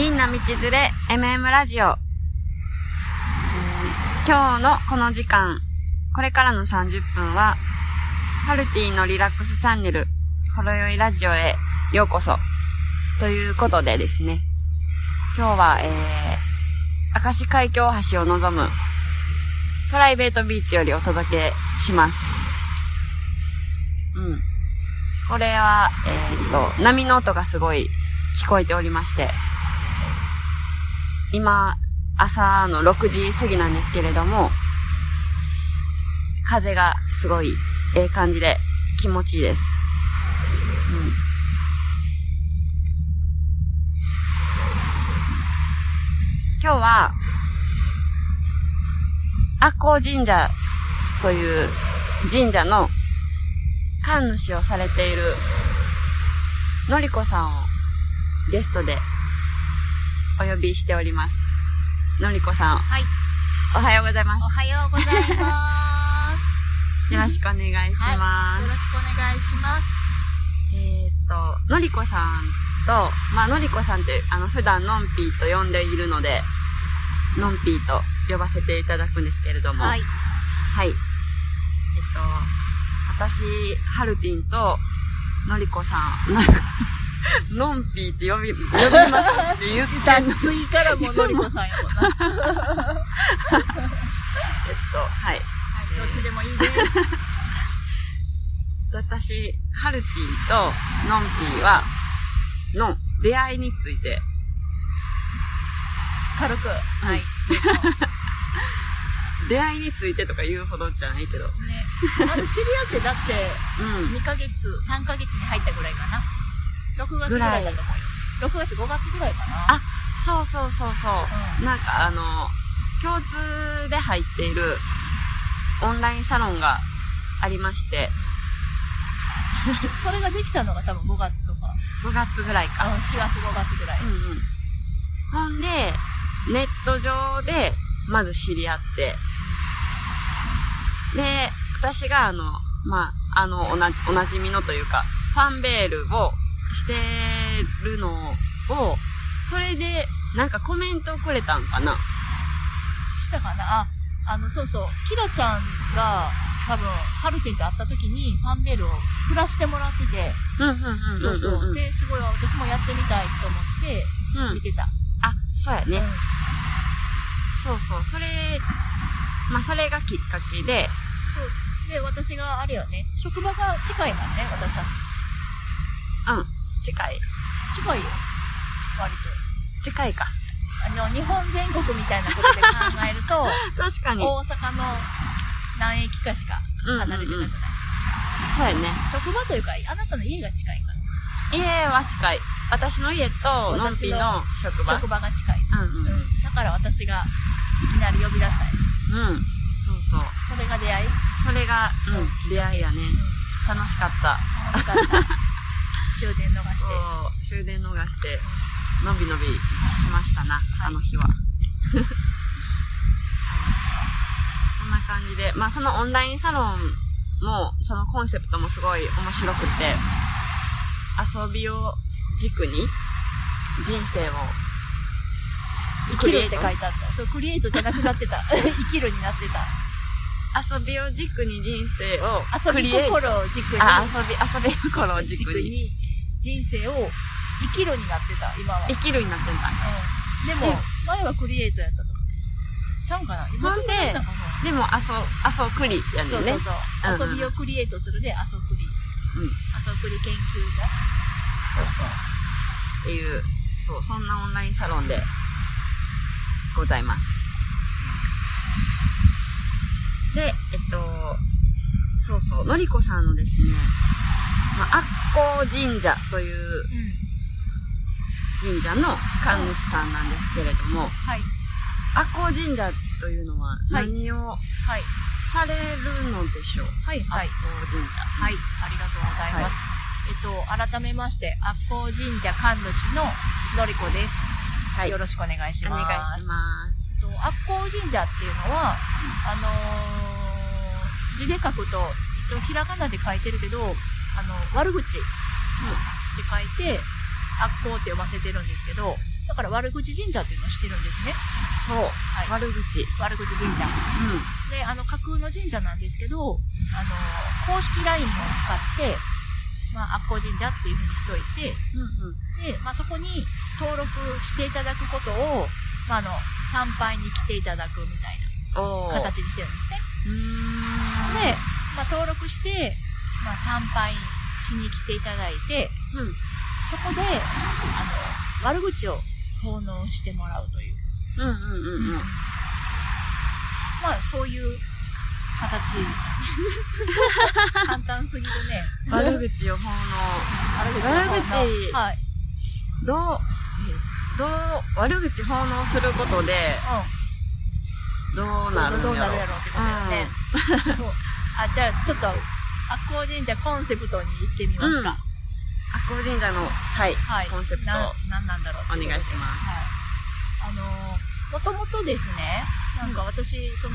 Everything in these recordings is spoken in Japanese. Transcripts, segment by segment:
みんな道連れ MM ラジオ、えー今日のこの時間、これからの30分は、ハルティのリラックスチャンネル、ほろよいラジオへようこそ。ということでですね、今日は、えー、明石海峡橋を望む、プライベートビーチよりお届けします。うん。これは、えーっと、波の音がすごい聞こえておりまして、今、朝の6時過ぎなんですけれども、風がすごいええ感じで気持ちいいです。うん。今日は、阿公神社という神社の神主をされているのりこさんをゲストでお呼びしております。のりこさん、はい。おはようございまおはようございます。す。よろしくお願いします。よろしくお願いします。えーっと、のりこさんと、まあ、のりこさんって、あの、普段のんぴーと呼んでいるので、のんぴーと呼ばせていただくんですけれども、はい。はい。えっと、私、ハルティンと、のりこさん、のんぴーって呼び、呼びますって言ってんの。次からものりこさんやもんな。は えっと、はい。い。どっちでもいいです。私、ハルティンとノンピーは、の出会いについて、軽く。はい。ね。出会いについてとか言うほどじゃないけど、まだ知り合ってだって、うん。2ヶ月、3ヶ月に入ったぐらいかな。6月ぐらいだと思うよ。6月、5月ぐらいかな。あ、そうそうそうそう。うんなんかあの、共通で入っているオンラインサロンがありまして、それができたのが多分5月とか。5月ぐらいあか。4月、5月ぐらい。うんうん。ほんで、ネット上で、まず知り合って、で、私があの、まあ、あの、おなじ、おなじみのというか、ファンベールをしてるのを、それで、なんかコメントをくれたんかな？したかな？あ、あの、そうそう。キラちゃんが、多分、ハルティンと会った時に、ファンベルを振らしてもらってて、うんうんうんうんうん。そうそう。で、すごい私もやってみたいと思って、うん見。てた。あ、そうやね。うんそうそう。それ、まあ、それがきっかけで、そう。で、私があれよね、職場が近いもんね、私たち。うん、近い。近いよ。割近いか。と。あの、日本全国みたいなことで考えると、確かに。大阪の何駅かしか離れてなくない？そうやね。職場というか、あなたの家が近いから。家は近い。私の家と、のんぴの職場。職場が近い。うんうん。うん。うん。だから私が、いきなり呼び出したい。そうそう。それが出会い？それが、うん、出会いやね。楽しかった。楽しかった。終電逃して。終電逃して、のびのびしましたな、あの日は。はいそんな感じで、まあそのオンラインサロンも、そのコンセプトもすごい面白くて、遊びを軸に人生を生きるって書いてあった。そう、クリエイトじゃなくなってた。生きるになってた。遊びを軸に人生を遊び心を軸に、あ、遊び、遊び心を軸に人生を生きるになってた、今は。生きるになってんだ。うん。でも、前はクリエイトやったとか。ちゃうんかな？今ほんででも、あそ、あそクリやねんね。そうそうそう。遊びをクリエイトするで、遊クリ。うん。遊クリ研究そうそう。っていう、そう、そんなオンラインサロンでございます。で、えっと、そうそう、のりこさんのですね、まあ、アッコ神社という。神社の神主さんなんですけれども、はい。アッコ神社というのははい何をはい。されるのでしょう、はい。はい。アッコ神社。はい。ありがとうございます。えっと、改めまして、アッコー神社神主ののりこです。はい。よろしくお願いしおます。願いします。えっと、八甲神社っていうのは、あのー字で書くと、えっと、ひらがなで書いてるけど、あの、悪口って書いて、八甲って読ませてるんですけど、だから悪口神社っていうのをしてるんですね。そう。はい。悪口。悪口神社。うで、あの、架空の神社なんですけど、あの、公式 LINE を使って、まあ、悪行神社っていう風にしといて、ん。うんうん。で、まあ、そこに登録していただくことを、まあ、あの、参拝に来ていただくみたい。な形にしてるんですね。うーん。で、まあ、登録して、まあ、参拝しに来ていただいて、うん。そこで、あの、悪口を奉納してもらうという。うんうんうんうん。まあ、そういう形。簡単すぎるね。悪口を奉納。悪口悪口はい。どう、どう、悪口奉納することで、どううん。なるんやろどうなるやろうってことだよね。そうあ、じゃあ、ちょっと、悪行神社コンセプトに行ってみますか。うん。神社の、はい、はい。コンセプトな、なんなんだろうお願いします。はい。あのー、もともとですね、なんか私、その、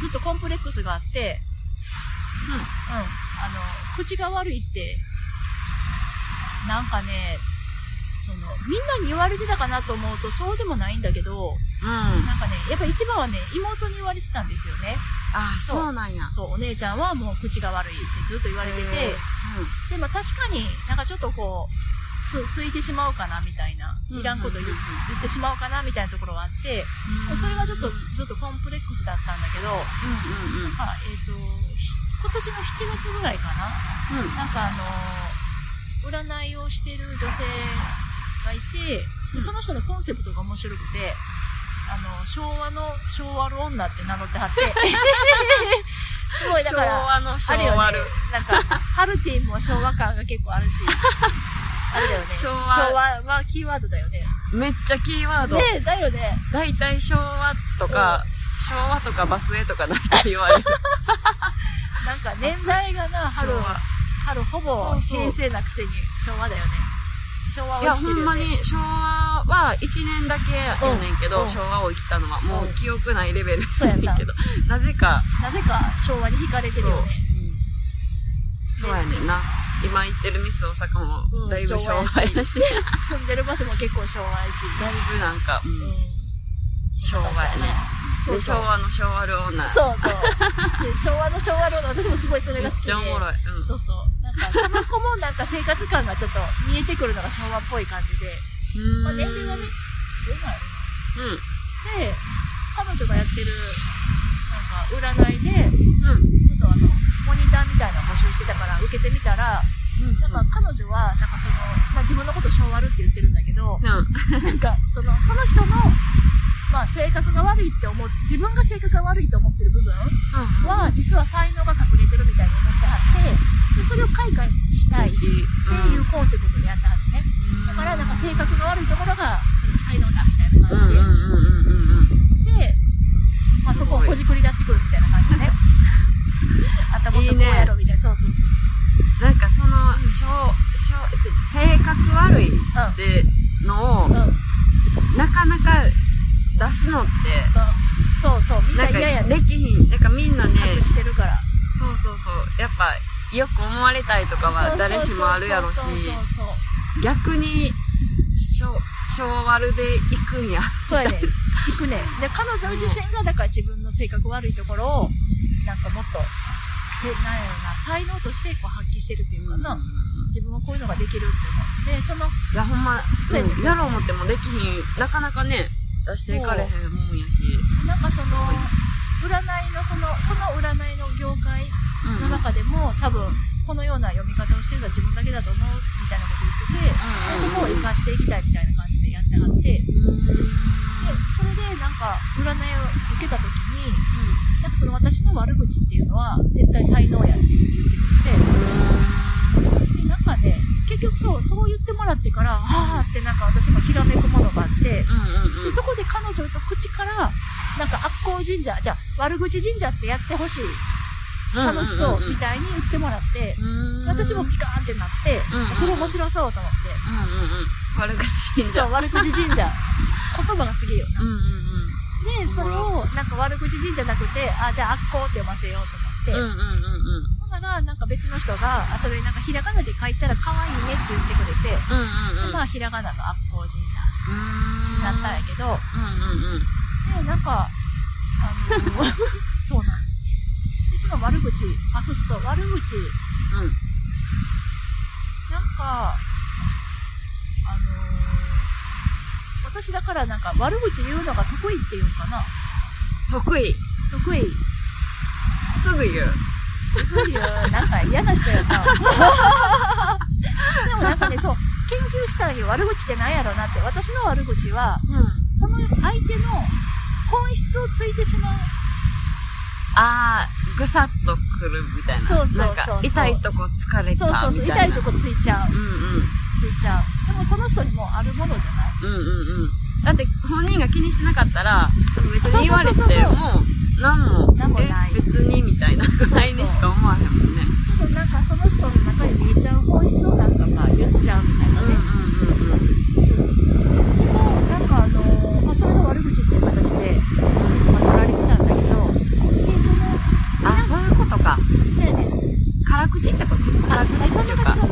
ずっとコンプレックスがあって、うん、あの、口が悪いって、なんかね、その、みんなに言われてたかなと思うとそうでもないんだけど、うん。なんかね、やっぱ一番はね、妹に言われてたんですよね。ああ、そうなんや。そう、お姉ちゃんはもう口が悪いってずっと言われてて、へでも確かになんかちょっとこう、つ、ついてしまうかなみたいな、うんいらんこと言,、ってしまうかなみたいなところがあって、うん。それがちょっとずっとコンプレックスだったんだけど、うんうんうん。あえっ、と、ひ今年の7月ぐらいかなうん。なんかあのー占いをしてる女性がいて、うんでその人のコンセプトが面白くて、あの、昭和の昭和る女って名乗ってはって、すごいだ昭から、和の昭あるよね和る。。なんか、ハルティンも昭和感が結構あるし、あれだよね。昭和昭和はキーワードだよね。めっちゃキーワード。ねえ、だよね。大体昭和とか、昭和とかバスへとか大体言われる。なんか年代がな、春昭、和。春ほぼそうそう平成なくせに昭和だよね。昭和をいや、生きてるよ、ね。ほんまに、昭和は1年だけやねんけど、うん昭和を生きたのは、もうんう記憶ないレベルそうやねんけど、なぜか、なぜか昭和に惹かれてそう、るよね。そうやねんな。今行ってるミス大阪も、うんだいぶ昭和やし、昭和やだい 住んでる場所も結構昭和やし。ぶなんか、うんうん。昭和やね。で、そうそう昭和の昭和る女。そうそう。で昭和の昭和の私もすごいそれめっが好きで。ちゃおもろい。うん。そうそう。その子もなんか生活感がちょっと見えてくるのが昭和っぽい感じで。うんまあ年齢はね、どうなんやろうん。な。で、彼女がやってる、なんか占いで、うん。ちょっとあの、モニターみたいなの募集してたから受けてみたら、うん。なんか彼女は、なんかその、まあ自分のこと昭和るって言ってるんだけど、うん。なんか、その、その人の、まあ性格が悪いって思う、自分が性格が悪いと思ってる部分うん。は、実は才能が隠れてるみたいに思ってはって、で、それを開花したいっていうコンセプトでやってはるね。だから、なんか性格が悪いところが、それ才能だみたいな感じで。で、まあそこをほじくり出してくるみたいな感じでね。あたもっとこうやろみたいな。そうそうそう。なんかその、しょう、しょう、性格悪いってのをうん。、うん。うん。なかなか出すのって、そうそう。みんな嫌やね。できひん。なんかみんなね、隠してるから。そうそうそう。やっぱ、よく思われたいとかは誰しもあるやろし。逆に、しょ、昭和るで行くんや。そうやね。行くね。で、彼女自身が、だから自分の性格悪いところを、なんかもっと、せ、なんやろな、才能としてこう発揮してるっていうかな。自分はこういうのができるって思って、その、いや、ほんま、そうやねうんやろう思ってもできひん。なかなかね、出していかれへんもんやし。なんかその占いのその、その占いの業界うん。の中でも、多分、このような読み方をしてるのは自分だけだと思う、みたいなこと言ってて、うんうんそこを活かしていきたいみたいな感じでやってはって、で、それでなんか、占いを受けた時に、なんかその私の悪口っていうのは、絶対才能やっていうふうに言ってくれて、結局そう、そう言ってもらってから、はぁってなんか私もひらめくものがあって、うんうんうんでそこで彼女と口から、なんか悪行神社、じゃあ悪口神社ってやってほしい、楽しそう、みたいに言ってもらって、うん。私もピカーンってなってうんうん、それ面白そうと思って、うんうんうん。悪口神社。そう、悪口神社、言葉がすげえよな。うんうんうん。で、それを、なんか悪口神社なくて、あ、じゃあ悪行って読ませようと思っ下。うんうんうんうん。だから、なんか別の人が、あ、それなんかひらがなで書いたら可愛いねって言ってくれて、うんうんうん、まあひらがなが悪行神社になったんやけど、うんうんうん。で、なんか、あの、そうなんで、その悪口、あ、そうそうそう、悪口、うん。なんか、あのー、私だからなんか悪口言うのが得意っていうんかな。得意。得意。すぐ言う。すごいよ。なんか嫌な人やな。でもなんかね、そう、研究したんよ。悪口ってなんやろなって。私の悪口は、うん、その相手の本質をついてしまう。ああ、ぐさっとくるみたいな。そうそうそうそう。痛いとこ疲れちゃ。そうそうそう。痛いとこついちゃう。うんうん。ついちゃう。でもその人にもあるものじゃないうんうんうん。だって本人が気にしてなかったら、別に言われても、そうそうそうそう何も。何もない。別にみたいな。ぐらいにしか思わへんもんね。でもなんかその人の中に見えちゃう本質をなんかまあ言っちゃうみたいなね。うんうんうんうん。そでもなんかあのー、まあ、それが悪口っていう形で、まあ、取られてたんだけどでそのあそういうことか。そうやね辛口ってこと？辛口っていうか。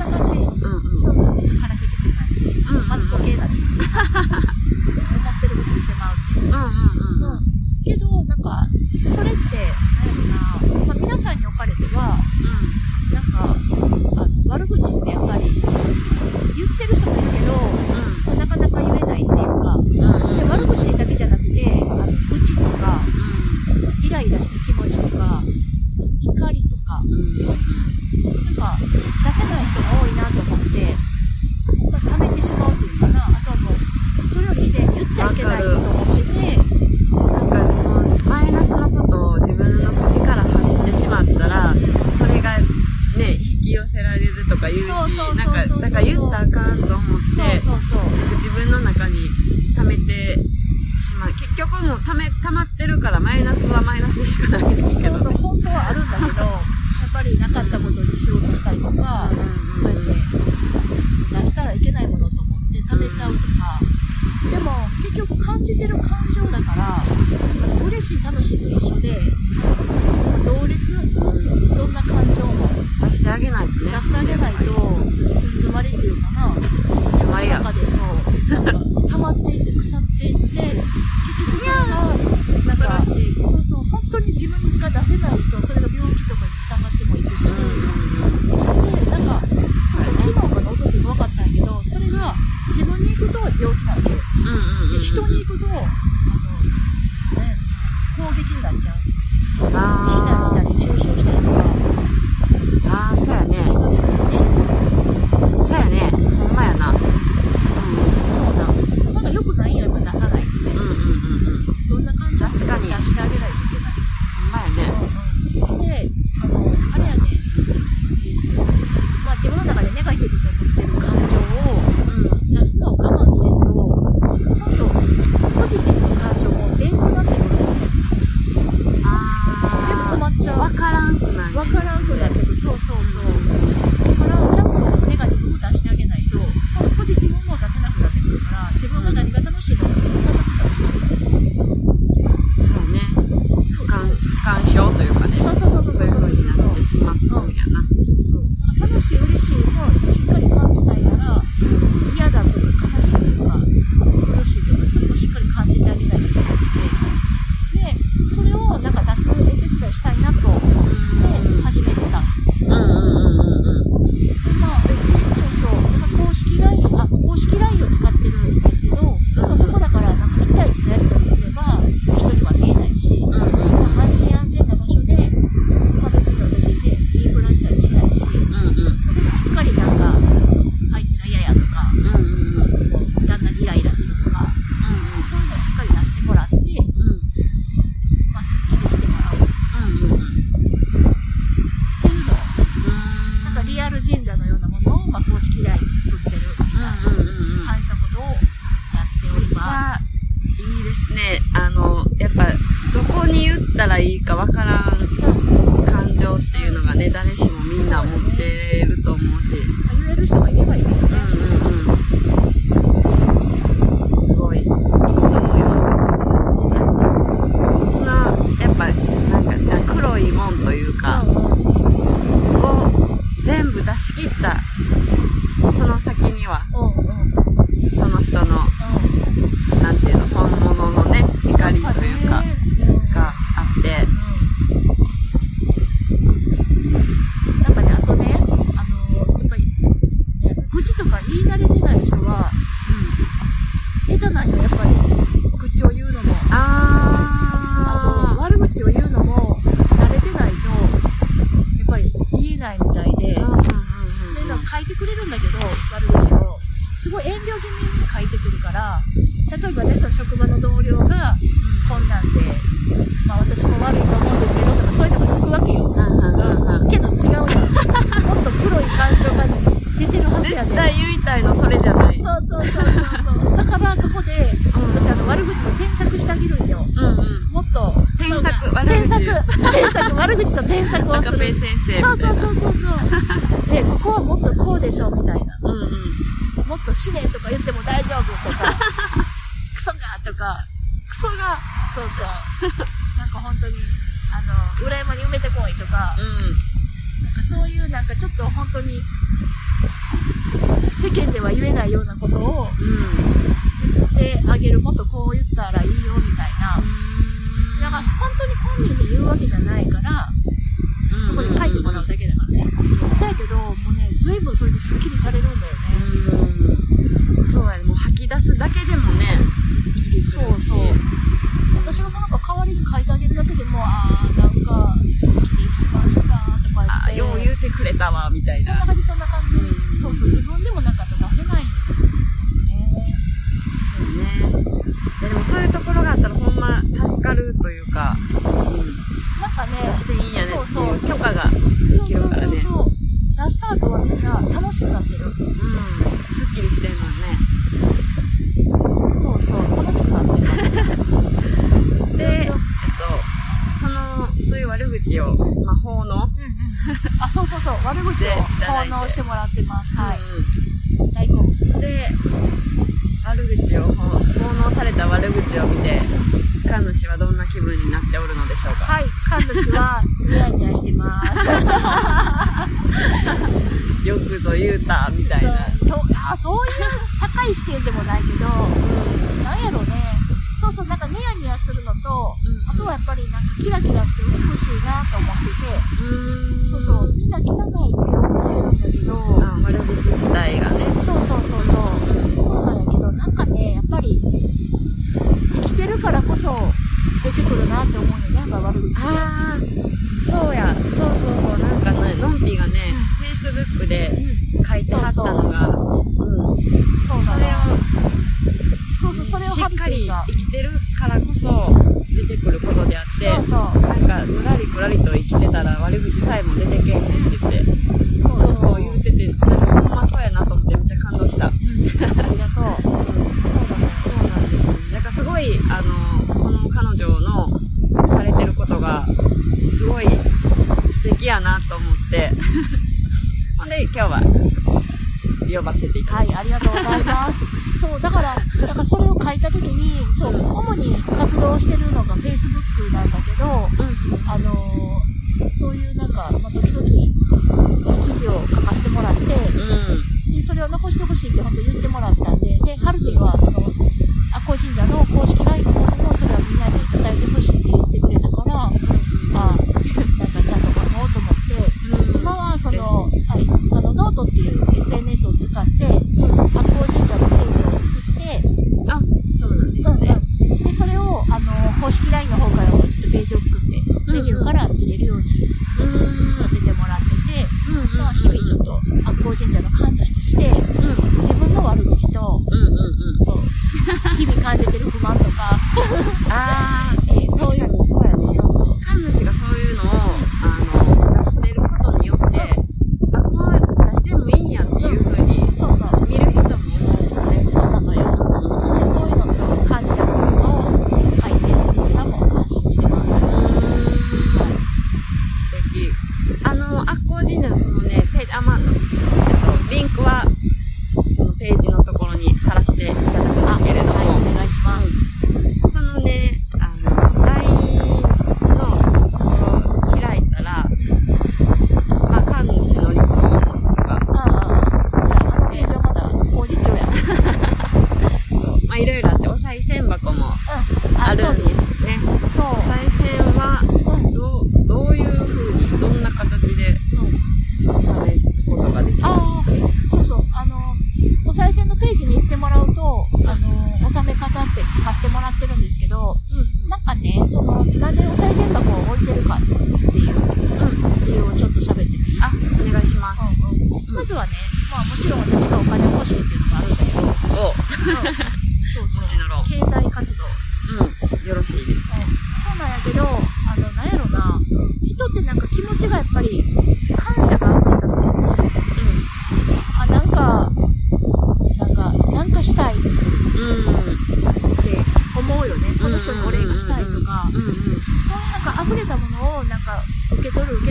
せない人はそれが病気とかにつながってもいくし、うんでなんかそうそう機能が落とすの分かったんやけどそれが自分に行くと病気なわけ、で人に行くとあの、ね、攻撃になっちゃう。そう。ったらいいかわからすごい遠慮気味に書いてくるから、例えばね、その職場の同僚が、こんなんで、まあ私も悪いと思うんですけど、とかそういうのがつくわけよ。けど違うやん。もっと黒い感情が出てるはずやねん。絶対言いたいのそれじゃない。そうそうそうそうそう。だからそこで、私あの悪口の添削してあげるんよ。うんうん。もっと。添削悪口添削。添削、悪口と添削をする。赤ペン先生。そうそうそうそうそう。で、ここはもっとこうでしょ、みたいな。う。うんうん。もっと死ねとか言っても大丈夫とか、クソがとか、クソが。そうそう。なんか本当に、あの、裏山に埋めてこいとか、うなんかそういうなんかちょっと本当に、世間では言えないようなことを。言ってあげる、もっとこう言ったらいいよみたいな。なんか本当に本人に言うわけじゃないから、そこに書いてもらうだけだからね。そうやけど、もうね、随分それでスッキリされるんだよね。すだけでもね、すっきりするし。そうそう。私がなんか代わりに書いてあげるだけでも、あー、なんか、スッキリしましたとか言あって。よう言うてくれたわ、みたいな。そんな感じ、そんな感じうん。そうそう、自分でもなんか出せないんだよね。そうね。いやでもそういうところがあったらほんま助かるというか、うん。なんかね、出していいんやねそうそうっていう許可がでそうきるからね。そうそうそう。出した後はみんな楽しくなってる。うん。すっきりしてるもんね。そうそう、楽しくなってる。で、えっと、その、そういう悪口を、まあ、奉納うんうん。あ、そうそうそう、悪口してをいただいて奉納してもらってます。はい。う大好物。ん。で、悪口を、奉納された悪口を見て、神主はどんな気分になっておるのでしょうか？はい、神主はニヤニヤしてます。よくぞ言うた、みたいな。そう、あ、そういう高い視点でもないけど、なんやろね。そうそう、なんかニヤニヤするのと、うんあとはやっぱりなんかキラキラして美しいなと思ってて、うん。そうそう、みんな汚いってだけど、あ悪口自体がね。そうそうそうそう。そうなんやけど、なんかね、やっぱり、生きてるからこそ出てくるなって思うよね、やっぱ悪口って。ああ、そうや。そうそうそう。なんかね、のんぴがね、Facebook で書いてはったのが、うん。そうなのそれを、そうそう、それをしっかりが生きてるからこそ出てくることであって、そうそう。なんか、ぬらりくらりと生きてたら悪口さえも出てけえへんって言って、てて、なんかほんまそうやなと思ってめっちゃ感動した。うんありがとう。そうだね。そうなんですよね。だからすごい、あの、この彼女のされてることが、すごい素敵やなと思って、ほんで今日は呼ばせていただはい。ありがとうございます。そう、だから、なんかそれを書いたときに、そう、主に活動してるのが Facebook なんだけど、うん。あのーそういうなんか、まあ、時々、記事を書かせてもらって、うん。で、それを残してほしいって本当言っ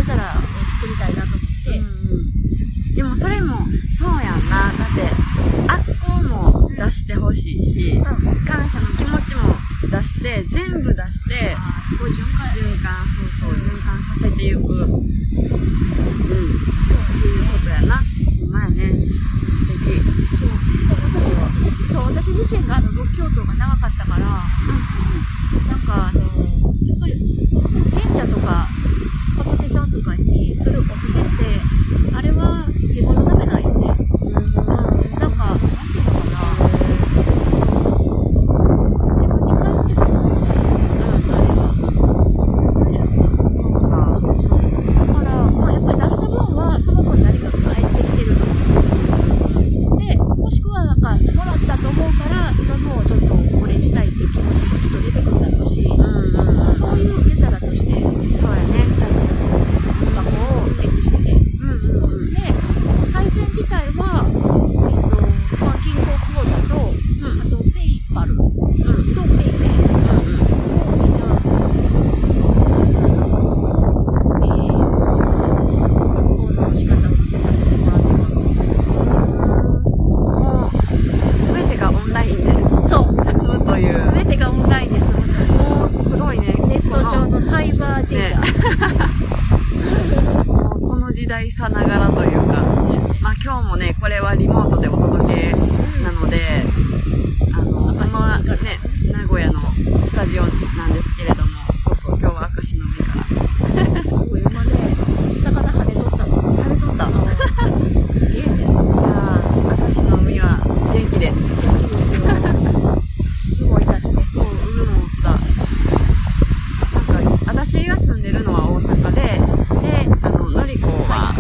皿を作りたいなと思って、うんうんでもそれもそうやんな。だって、あっこも出してほしいし、うん。感謝の気持ちも出して、全部出して、すごい循環循環、そうそう、循環させていく。うん。っていうことやな。ほんまやね。素敵。そうで私は自そう私自身があの仏教徒が長かったからなんかあのやっぱり神社とか仏さんとかにするお布施ってあれは自分のためなんよね。うん。うん。うん、なんかなんていうのかなそう自分に返ってくるのってあれはなんやろなそうか。そうそう。だから、まあ、やっぱり出した分は、その子に何かが返ってきてる。で、もしくは、なんか、もらったと思うから、その分をちょっとお礼したいっていう気持ちがきっと出てくるだろうし、うんうんうん。そういう受け皿として、そうやね。賽銭の箱を設置してて。うんうんうん。で、賽銭自体は、えっと、まあ、銀行口座と、うんあと、 PayPal とうん PayPay うんうん。を、じゃあ、その、えー、行動の仕方を見せさせてもらってます。もう、すべてがオンラインでそう。済むという。すべてがオンラインです。もう、すごいね。ネット上のサイバー神社。もうこの時代さながらというか、まあ今日もね、これはリモートでお届けなので、あの、このね、名古屋のスタジオなんですけれども、そうそう、今日は明石の海から。すごい、今ね、魚跳ねとったの。食べとったいやすげえね。ー、明石の海はです。元気ですよ。動いたしね。そう、海もおった。なんか、私が住んでるのは大阪で、で、あの、のりこは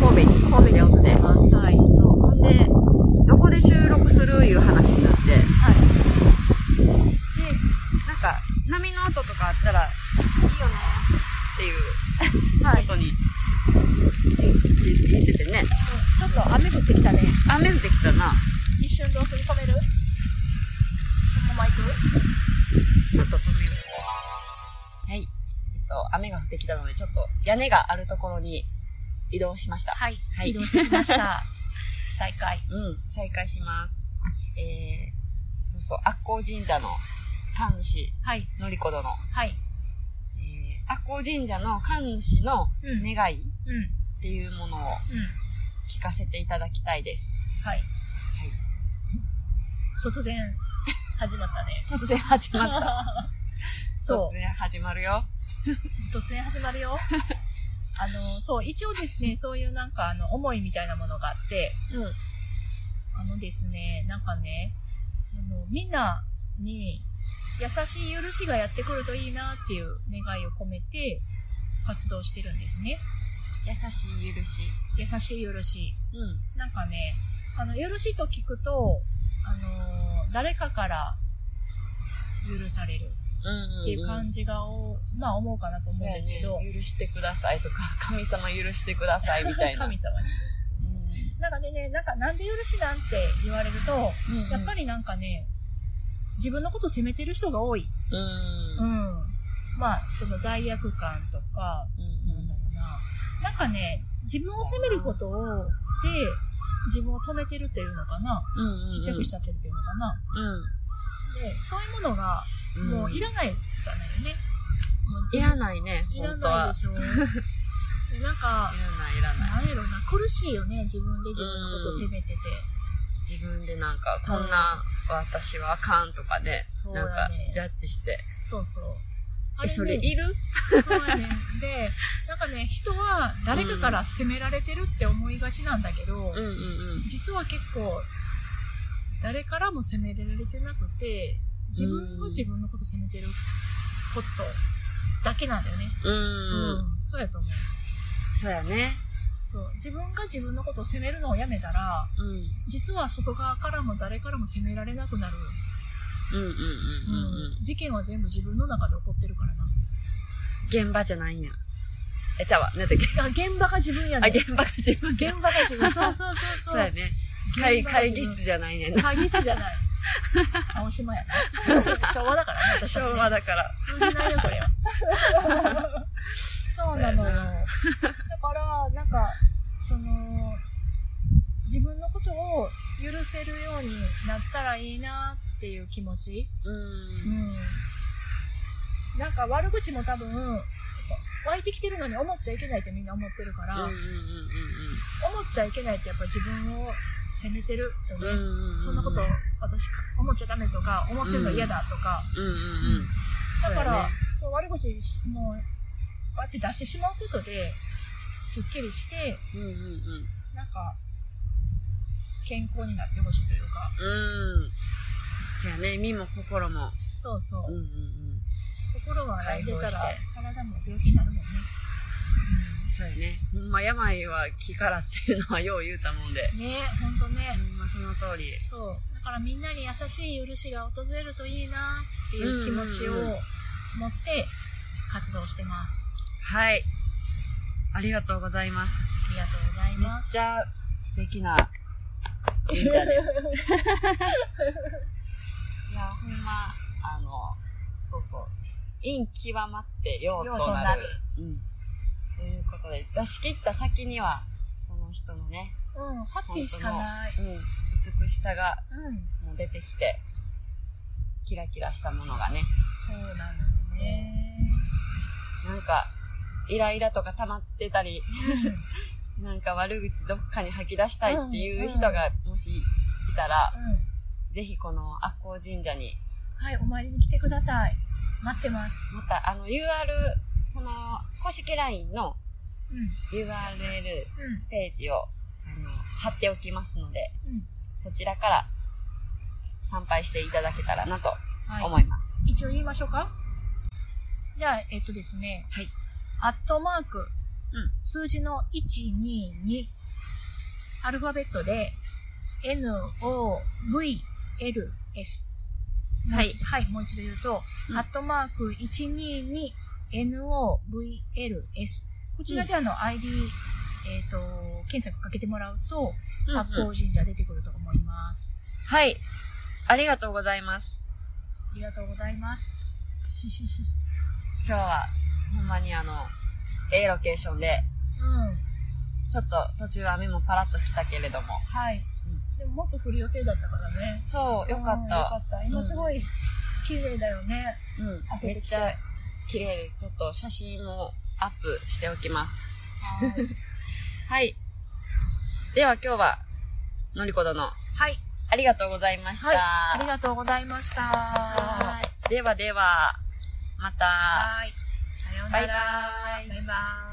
神戸に住んでおって、ます。はい。そう。ほんで、どこで収録するいう話になって、で、はい。なんか、波の音とかあったら、いいよねっていうはい。ことに言って言っててね。ちょっと雨降ってきたね。雨降ってきたな。一瞬どうする止めるそのまま行くちょっと止める。はい。えっと、雨が降ってきたので、ちょっと屋根があるところに移動しました。はい。はい移動しました。再開。うん、再開します。えー、そうそう、悪光神社の神主、はい。のりこ殿。はい。えー、悪光神社の神主のうん。願いっうん。ていうものをうん。聞かせていただきたいです。はい。はい。突然、始まったね。突然始まった。そう突。然始まるよ。突然始まるよ。あの、そう、一応ですね、そういうなんか、あの、思いみたいなものがあって、うん。あのですね、なんかね、あの、みんなに優しい許しがやってくるといいなっていう願いを込めて活動してるんですね。優しい許し。優しい許し。うん。なんかね、あの、許しと聞くと、あのー誰かから許される。っていう感じがお、まあ思うかなと思うんですけど、ね。許してくださいとか、神様許してくださいみたいな。神様に。なんかねね、なんかなんで許しなんて言われると、うんやっぱりなんかね、自分のこと責めてる人が多い。うん。ううん。ん。まあ、その罪悪感とか、なんだろうな。なんかね、自分を責めることを、で、自分を止めてるっていうのかな。うん。ちっちゃくしちゃってるっていうのかな。で、そういうものが、うん。もういらないじゃないよね。い分らないね。いらないでしょ。でなんかい、らない、いらない。なんやろな、苦しいよね、自分で自分のことを責めてて。自分でなんか、こんな私はあかんとかね、そうなんかジャッジして。そうそう。あえ、ねそれいる？そうやね。で、なんかね、人は誰かから責められてるって思いがちなんだけど。実は結構、誰からも責められてなくて、自分が自分のこと責めてることだけなんだよね。うん。うん、そうやと思う。そうやね。そう。自分が自分のことを責めるのをやめたら、うん。実は外側からも誰からも責められなくなる。うんうんうんうんうん。事件は全部自分の中で起こってるからな。現場じゃないんや。え、ちゃうわ、なんだっけ。あ、現場が自分やあ、ね。現場が自分現場が自分。そうそうそうそう。そうやね。現会、議室じゃないね。会議室じゃない。青島やな。昭和だからね、私たち、ね。だから。通じないよ、これは。そうなのよ。だから、なんか、その、自分のことを許せるようになったらいいなっていう気持ち。う。うんん。なんか悪口も多分、湧いてきてるのに思っちゃいけないってみんな思ってるから、思っちゃいけないってやっぱ自分を責めてるよね。そんなこと私か思っちゃダメとか、思ってるの嫌だとか。だから、そうやねそう悪口しもう、こうやって出してしまうことで、すっきりして、うんうんうん。なんか、健康になってほしいというか。うん。そうやね、身も心も。そうそう。うんうんうん。心が病んでたら解放して、体も病気になるもんね。そうやね。ほんま病は気からっていうのはよう言うたもんで。うん、ねほんとね。ほんまその通り。そう。だからみんなに優しい許しが訪れるといいなっていう気持ちをうんうんうん持って活動してます。はい。ありがとうございます。ありがとうございめっます。ちゃ素敵な神社です。いや、ほんま、あの、そうそう。陰極まって陽となる。陽となるうん。ということで、出し切った先には、その人のね、うん、ハッピーしかない。うん、美しさがうん。もう出てきて、キラキラしたものがね、そうなのよね。なんか、イライラとか溜まってたり、なんか悪口どっかに吐き出したいっていう人がもしいたら、うん。ぜひこの悪光神社に、はい、お参りに来てください。待ってます。またあの UR、その公式 LINE のうん。URL うん。ページをあの貼っておきますので、うん。そちらから参拝していただけたらなとはい。思います。一応言いましょうか？じゃあ、えっとですね。はい。アットマーク、うん数字の122、アルファベットで、N-O-V-L-S。はいはい、もう一度言うと、うんアットマーク 122-N-O-V-L-S。こちらであの、ID、えっ、と、検索かけてもらうと、うんうん発光神社出てくると思います。はい。ありがとうございます。ありがとうございます。今日はほんまにあの、ええロケーションで、うん。ちょっと途中雨もパラッと来たけれども。はい。でももっと降る予定だったからね。そう、よかった。かった。今すごい綺麗だよね。うんめっちゃ綺麗です。ちょっと写真もアップしておきます。はい。はい。では今日は、のりこ殿、はい。ありがとうございました。はい。ありがとうございました。はいではでは、また。はい。さようなら。バイバイバイバイ。